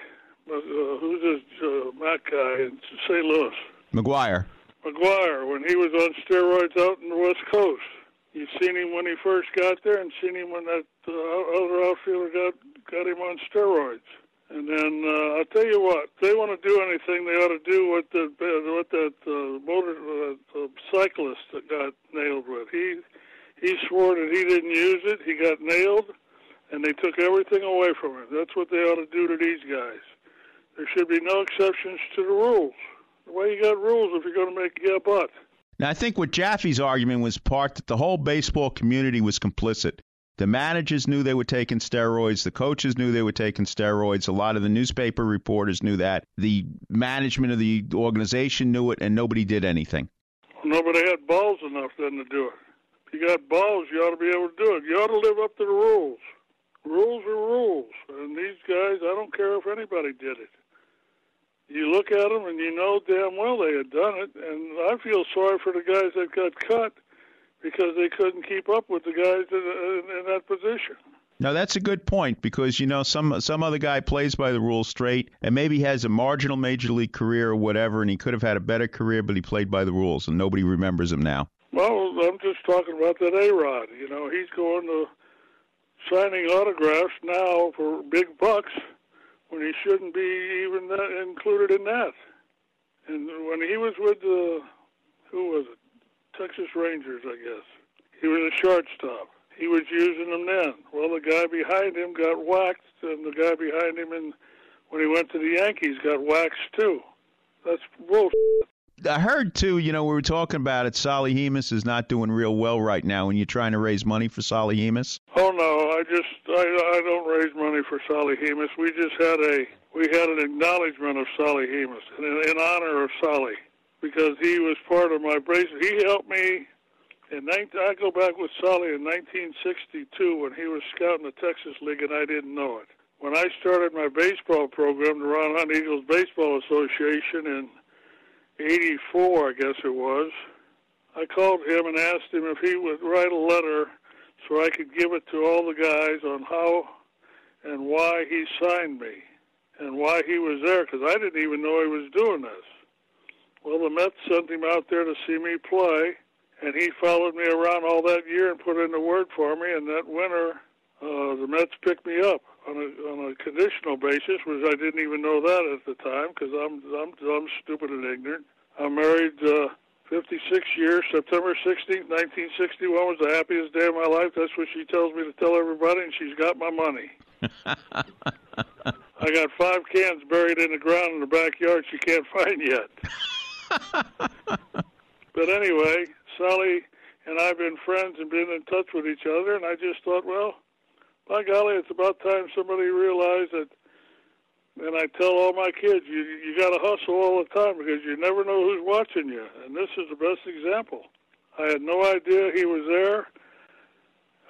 Uh, who's this uh, Mac guy in St. Louis? McGwire. McGwire, when he was on steroids out in the West Coast. You've seen him when he first got there, and seen him when that uh, other outfielder got got him on steroids. And then uh, I'll tell you what, if they want to do anything, they ought to do what the what that uh, motor uh, cyclist that got nailed with. He he swore that he didn't use it. He got nailed, and they took everything away from him. That's what they ought to do to these guys. There should be no exceptions to the rules. Why you got rules if you're going to make yeah, but. Now, I think what Jaffe's argument was part that the whole baseball community was complicit. The managers knew they were taking steroids. The coaches knew they were taking steroids. A lot of the newspaper reporters knew that. The management of the organization knew it, and nobody did anything. Nobody had balls enough then to do it. If you got balls, you ought to be able to do it. You ought to live up to the rules. Rules are rules. And these guys, I don't care if anybody did it. You look at them and you know damn well they had done it. And I feel sorry for the guys that got cut because they couldn't keep up with the guys in, in, that position. Now that's a good point because you know some some other guy plays by the rules straight and maybe has a marginal major league career or whatever, and he could have had a better career, but he played by the rules, and nobody remembers him now. Well, I'm just talking about that A Rod. You know, he's going to signing autographs now for big bucks when he shouldn't be even that included in that. And when he was with the who was it? Texas Rangers, I guess. He was a shortstop. he was using them then. Well, the guy behind him got whacked, and the guy behind him, and when he went to the Yankees, got waxed too. That's bullshit. I heard too. You know, we were talking about it. Solly Hemus is not doing real well right now, and you're trying to raise money for Solly Hemus. Oh no, I just I I don't raise money for Solly Hemus. We just had a we had an acknowledgement of Solly Hemus in, in honor of Solly because he was part of my brace. He helped me. In 19, I go back with Solly in 1962 when he was scouting the Texas League, and I didn't know it. When I started my baseball program, the Ron Hunt Eagles Baseball Association in 84, I guess it was, I called him and asked him if he would write a letter so I could give it to all the guys on how and why he signed me and why he was there because I didn't even know he was doing this. Well, the Mets sent him out there to see me play, and he followed me around all that year and put in the word for me. And that winter, uh, the Mets picked me up on a on a conditional basis, which I didn't even know that at the time because I'm I'm I'm stupid and ignorant. I'm married uh, 56 years. September 16th, 1961 was the happiest day of my life. That's what she tells me to tell everybody, and she's got my money. I got five cans buried in the ground in the backyard she can't find yet. but anyway, Solly and I've been friends and been in touch with each other, and I just thought, well, by golly, it's about time somebody realized that. And I tell all my kids, you you got to hustle all the time because you never know who's watching you, and this is the best example. I had no idea he was there.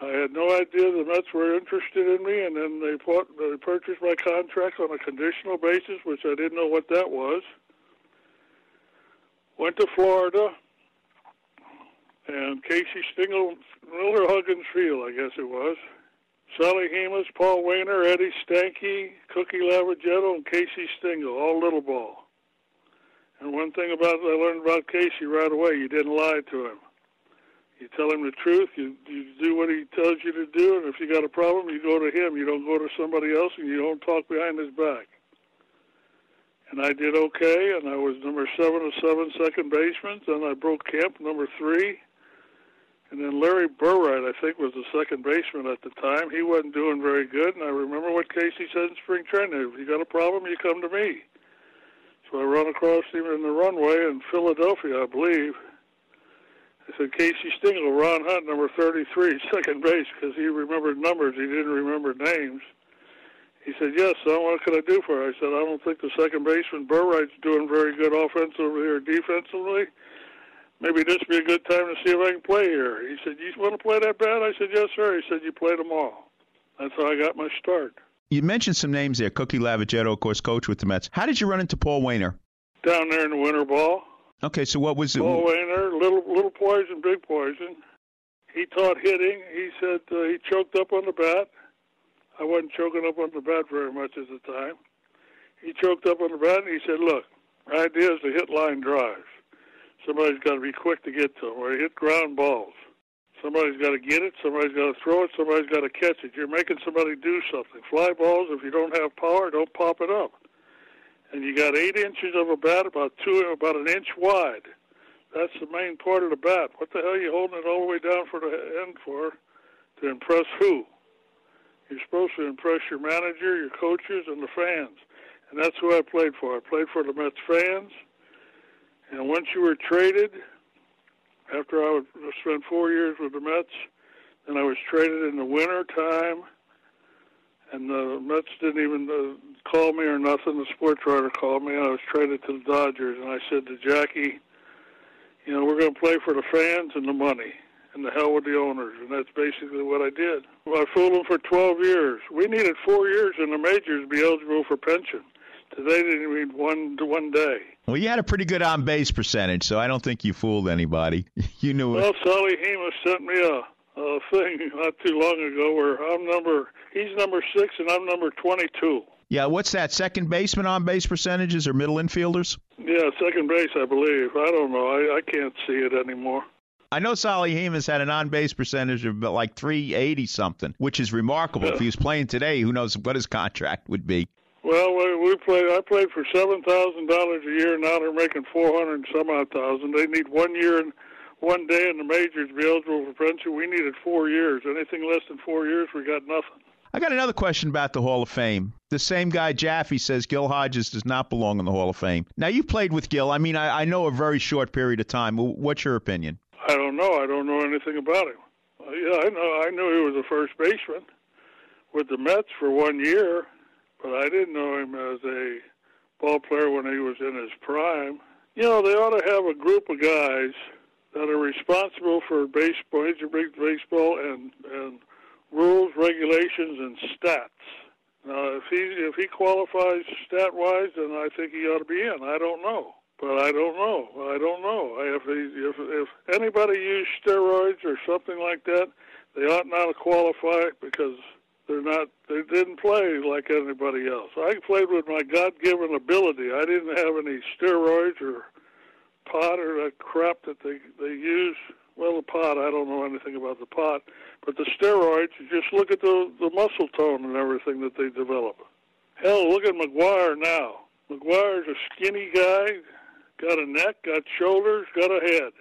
I had no idea the Mets were interested in me, and then they, bought, they purchased my contract on a conditional basis, which I didn't know what that was. Went to Florida, and Casey Stengel, Miller Huggins Field, I guess it was. Solly Hemus, Paul Waner, Eddie Stanky, Cookie Lavagetto, and Casey Stengel, all little ball. And one thing about I learned about Casey right away, you didn't lie to him. You tell him the truth. You you do what he tells you to do, and if you got a problem, you go to him. You don't go to somebody else, and you don't talk behind his back. And I did okay, and I was number seven of seven second baseman. Then I broke camp number three, and then Larry Burright, I think, was the second baseman at the time. He wasn't doing very good, and I remember what Casey said in spring training: "If you got a problem, you come to me." So I run across him in the runway in Philadelphia, I believe. I said, Casey Stengel, Ron Hunt, number 33, second base, because he remembered numbers. He didn't remember names. He said, yes, son, what can I do for you? I said, I don't think the second baseman, Burright's doing very good offensively or defensively. Maybe this would be a good time to see if I can play here. He said, you want to play that bad? I said, yes, sir. He said, you played them all. That's how I got my start. You mentioned some names there. Cookie Lavagetto, of course, coach with the Mets. How did you run into Paul Waner? Down there in the winter ball. Okay, so what was it? Paul Waner, little little poison, big poison. He taught hitting. He said uh, he choked up on the bat. I wasn't choking up on the bat very much at the time. He choked up on the bat, and he said, "Look, my idea is to hit line drives. Somebody's got to be quick to get to them, or hit ground balls. Somebody's got to get it. Somebody's got to throw it. Somebody's got to catch it. You're making somebody do something. Fly balls, if you don't have power, don't pop it up." and you got eight inches of a bat, about two, about an inch wide. That's the main part of the bat. What the hell are you holding it all the way down for the end for? To impress who? You're supposed to impress your manager, your coaches, and the fans. And that's who I played for. I played for the Mets fans. And once you were traded, after I spend four years with the Mets, then I was traded in the winter time and the Mets didn't even uh, call me or nothing. The sports writer called me, and I was traded to the Dodgers. And I said to Jackie, you know, we're going to play for the fans and the money, and the hell with the owners. And that's basically what I did. Well, I fooled them for 12 years. We needed four years in the majors to be eligible for pension. Today, they need one to one day. Well, you had a pretty good on base percentage, so I don't think you fooled anybody. you knew well, it. Well, Solly Hemus sent me a a thing not too long ago where I'm number he's number six and I'm number twenty two. Yeah, what's that? Second baseman on base percentages or middle infielders? Yeah, second base, I believe. I don't know. I, I can't see it anymore. I know Solly Hemus had an on base percentage of like 380 something, which is remarkable. Yeah. If he was playing today, who knows what his contract would be. Well, we, we played. I played for seven thousand dollars a year. Now they're making four hundred and some odd thousand. They need one year, and one day in the majors to be eligible for pension. We needed four years. Anything less than four years, we got nothing. I got another question about the Hall of Fame. The same guy, Jaffe, says Gil Hodges does not belong in the Hall of Fame. Now, you played with Gil. I mean, I, I know a very short period of time. What's your opinion? I don't know. I don't know anything about him. Uh, yeah, I know. I knew he was a first baseman with the Mets for one year, but I didn't know him as a ball player when he was in his prime. You know, they ought to have a group of guys that are responsible for baseball, Major League Baseball, and and rules, regulations, and stats. Now, if he if he qualifies stat wise, then I think he ought to be in. I don't know, but I don't know. I don't know if he, if if anybody used steroids or something like that, they ought not to qualify because they're not. They didn't play like anybody else. I played with my God-given ability. I didn't have any steroids or pot or that crap that they they use. Well, the pot, I don't know anything about the pot, but the steroids, just look at the the muscle tone and everything that they develop. Hell, look at McGwire now. McGwire's a skinny guy, got a neck, got shoulders, got a head.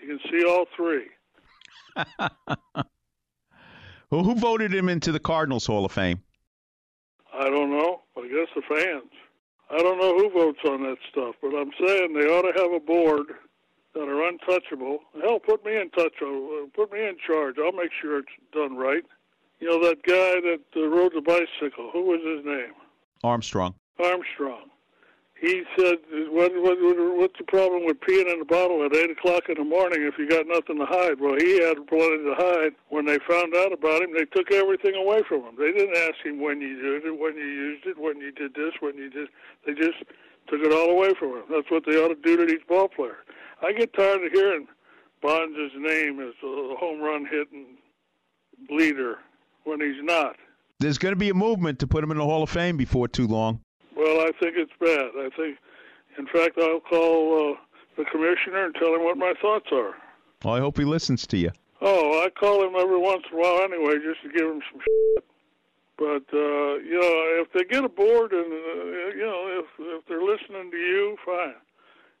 You can see all three. well, who voted him into the Cardinals Hall of Fame? I don't know. I guess the fans. I don't know who votes on that stuff, but I'm saying they ought to have a board that are untouchable. Hell, put me in touch. Uh, put me in charge. I'll make sure it's done right. You know that guy that uh, rode the bicycle. Who was his name? Armstrong. Armstrong. He said, what, what, "What's the problem with peeing in a bottle at eight o'clock in the morning if you got nothing to hide?" Well, he had plenty to hide. When they found out about him, they took everything away from him. They didn't ask him when you did it, when you used it, when you did this, when you did. They just took it all away from him. That's what they ought to do to these ball players. I get tired of hearing Bonds' name as a home run hitting leader when he's not. There's going to be a movement to put him in the Hall of Fame before too long. I think it's bad. I think, in fact, I'll call uh, the commissioner and tell him what my thoughts are. Well, I hope he listens to you. Oh, I call him every once in a while anyway, just to give him some shit. But uh, you know, if they get aboard and uh, you know, if if they're listening to you, fine.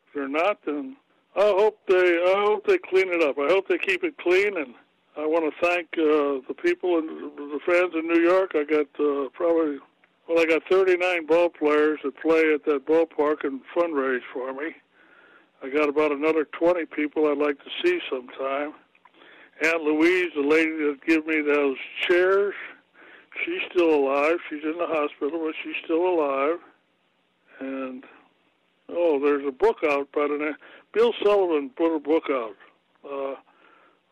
If they're not, then I hope they I hope they clean it up. I hope they keep it clean, and I want to thank uh, the people and the fans in New York. I got uh, probably well, I got 39 ball players that play at that ballpark and fundraise for me. I got about another 20 people I'd like to see sometime. Aunt Louise, the lady that gave me those chairs, she's still alive. She's in the hospital, but she's still alive. And oh, there's a book out by the name. Bill Sullivan put a book out. Uh,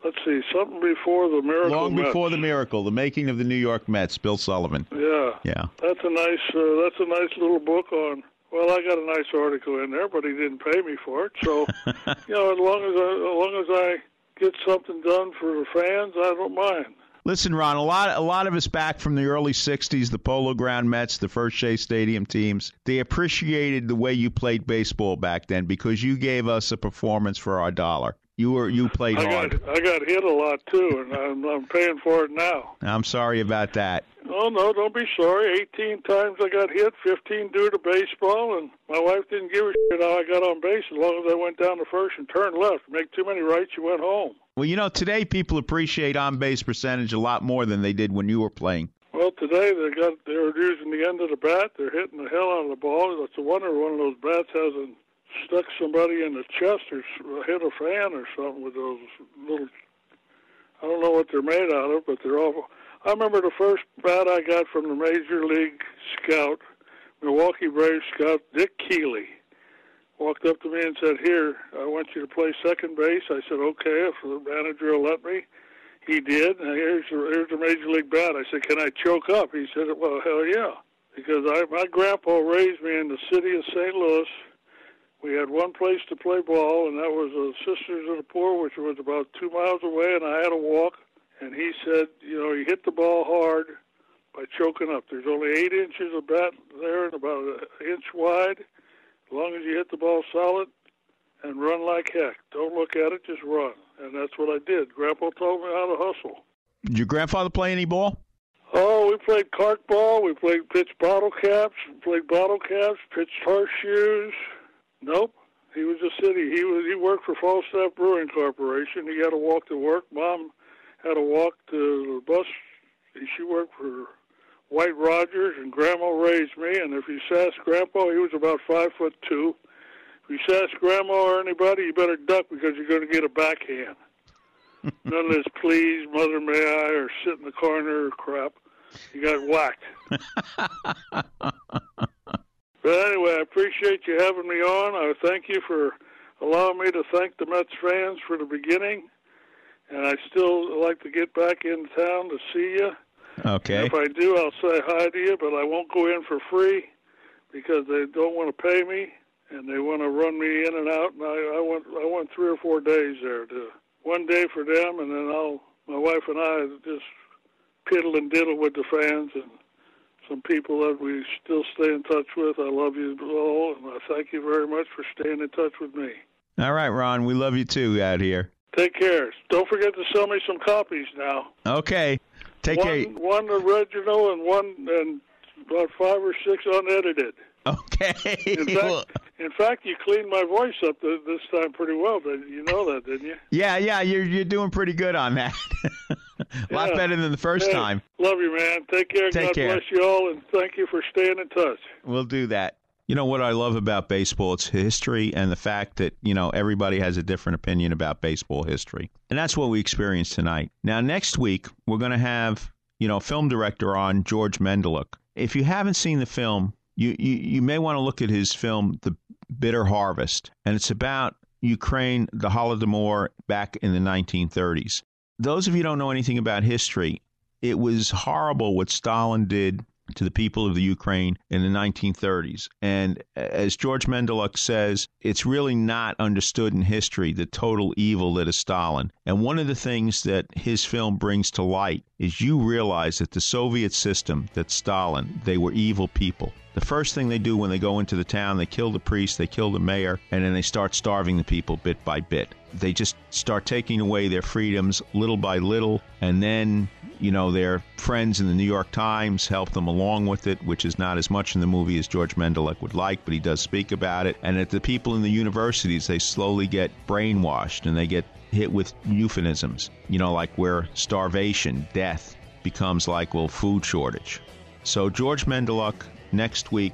let's see, something before the miracle. Long Mets. before the miracle, the making of the New York Mets. Bill Sullivan. Yeah. Yeah. That's a nice. Uh, that's a nice little book on. Well, I got a nice article in there, but he didn't pay me for it. So, you know, as long as I, as long as I get something done for the fans, I don't mind. Listen, Ron, a lot a lot of us back from the early '60s, the Polo Ground Mets, the first Shea Stadium teams, they appreciated the way you played baseball back then because you gave us a performance for our dollar. You were you played I hard. got I got hit a lot too, and I'm, I'm paying for it now. I'm sorry about that. Oh no, don't be sorry. 18 times I got hit, 15 due to baseball, and my wife didn't give a shit how I got on base as long as I went down to first and turned left. Make too many rights, you went home. Well, you know, today people appreciate on base percentage a lot more than they did when you were playing. Well, today they got they're using the end of the bat. They're hitting the hell out of the ball. It's a wonder one of those bats hasn't stuck somebody in the chest or hit a fan or something with those little. I don't know what they're made out of, but they're awful. I remember the first bat I got from the Major League scout, Milwaukee Braves scout Dick Keeley, walked up to me and said, "Here, I want you to play second base." I said, "Okay, if the manager will let me." He did. And here's the, here's the Major League bat. I said, "Can I choke up?" He said, "Well, hell yeah." Because I, my grandpa raised me in the city of St. Louis. We had one place to play ball, and that was the Sisters of the Poor, which was about two miles away, and I had to walk. And he said, you know, you hit the ball hard by choking up. There's only eight inches of bat there and about an inch wide. As long as you hit the ball solid and run like heck. Don't look at it, just run. And that's what I did. Grandpa told me how to hustle. Did your grandfather play any ball? Oh, we played cart ball. We played pitched bottle caps. We played bottle caps. Pitched horseshoes. Nope. He was a city. He was. He worked for Falstaff Brewing Corporation. He had to walk to work. Mom had to walk to the bus. She worked for White Rodgers, and Grandma raised me. And if you asked Grandpa, he was about five foot two. If you ask Grandma or anybody, you better duck because you're going to get a backhand. None of this please, mother may I, or sit in the corner or crap. You got whacked. but anyway, I appreciate you having me on. I thank you for allowing me to thank the Mets fans for the beginning. And I still like to get back in town to see you. Okay. If I do, I'll say hi to you, but I won't go in for free because they don't want to pay me and they want to run me in and out. And I, I went, I went three or four days there to one day for them, and then I'll, my wife and I just piddle and diddle with the fans and some people that we still stay in touch with. I love you all, and I thank you very much for staying in touch with me. All right, Ron. We love you too out here. Take care. Don't forget to sell me some copies now. Okay. Take one, care. One original and one and about five or six unedited. Okay. In fact, in fact, you cleaned my voice up this time pretty well. You know that, didn't you? Yeah, yeah. You're you're doing pretty good on that. A lot Yeah. better than the first Hey, time. Love you, man. Take care. Take God care. bless you all, and thank you for staying in touch. We'll do that. You know what I love about baseball? It's history and the fact that, you know, everybody has a different opinion about baseball history. And that's what we experienced tonight. Now, next week, we're going to have, you know, film director on, George Mendeluk. If you haven't seen the film, you, you, you may want to look at his film, The Bitter Harvest. And it's about Ukraine, the Holodomor back in the 1930s. Those of you don't know anything about history, it was horrible what Stalin did to the people of the Ukraine in the 1930s. And as George Mendeluk says, it's really not understood in history the total evil that is Stalin. And one of the things that his film brings to light is you realize that the Soviet system, that Stalin, they were evil people. The first thing they do when they go into the town, they kill the priest, they kill the mayor, and then they start starving the people bit by bit. They just start taking away their freedoms little by little, and then, you know, their friends in the New York Times help them along with it, which is not as much in the movie as George Mendeluk would like, but he does speak about it. And at the people in the universities, they slowly get brainwashed and they get hit with euphemisms, you know, like where starvation, death becomes like, well, food shortage. So George Mendeluk next week,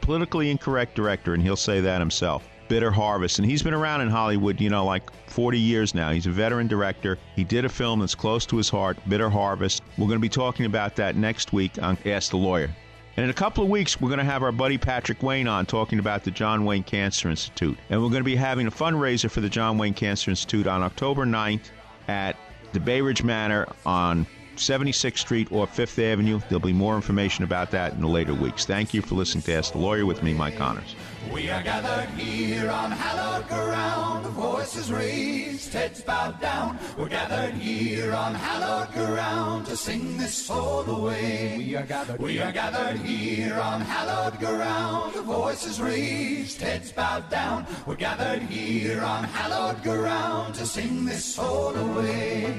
politically incorrect director, and he'll say that himself. Bitter Harvest, and he's been around in Hollywood, you know, like 40 years now. He's a veteran director. He did a film that's close to his heart, Bitter Harvest. We're going to be talking about that next week on Ask the Lawyer. And in a couple of weeks, we're going to have our buddy Patrick Wayne on talking about the John Wayne Cancer Institute. And we're going to be having a fundraiser for the John Wayne Cancer Institute on October 9th at the Bay Ridge Manor on 76th Street or Fifth Avenue. There'll be more information about that in the later weeks. Thank you for listening to Ask the Lawyer with me, Mike Connors. We are gathered here on hallowed ground, the voices raised, heads bowed down. We're gathered here on hallowed ground to sing this soul away. We are gathered. We are gathered here on hallowed ground, the voices raised, heads bowed down. We're gathered here on hallowed ground to sing this soul away.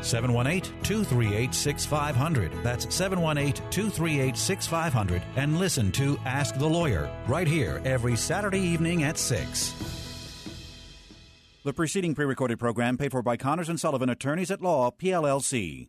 718 238 6500. That's 718 238 6500. And listen to Ask the Lawyer right here every Saturday evening at 6. The preceding pre recorded program paid for by Connors and Sullivan Attorneys at Law, PLLC.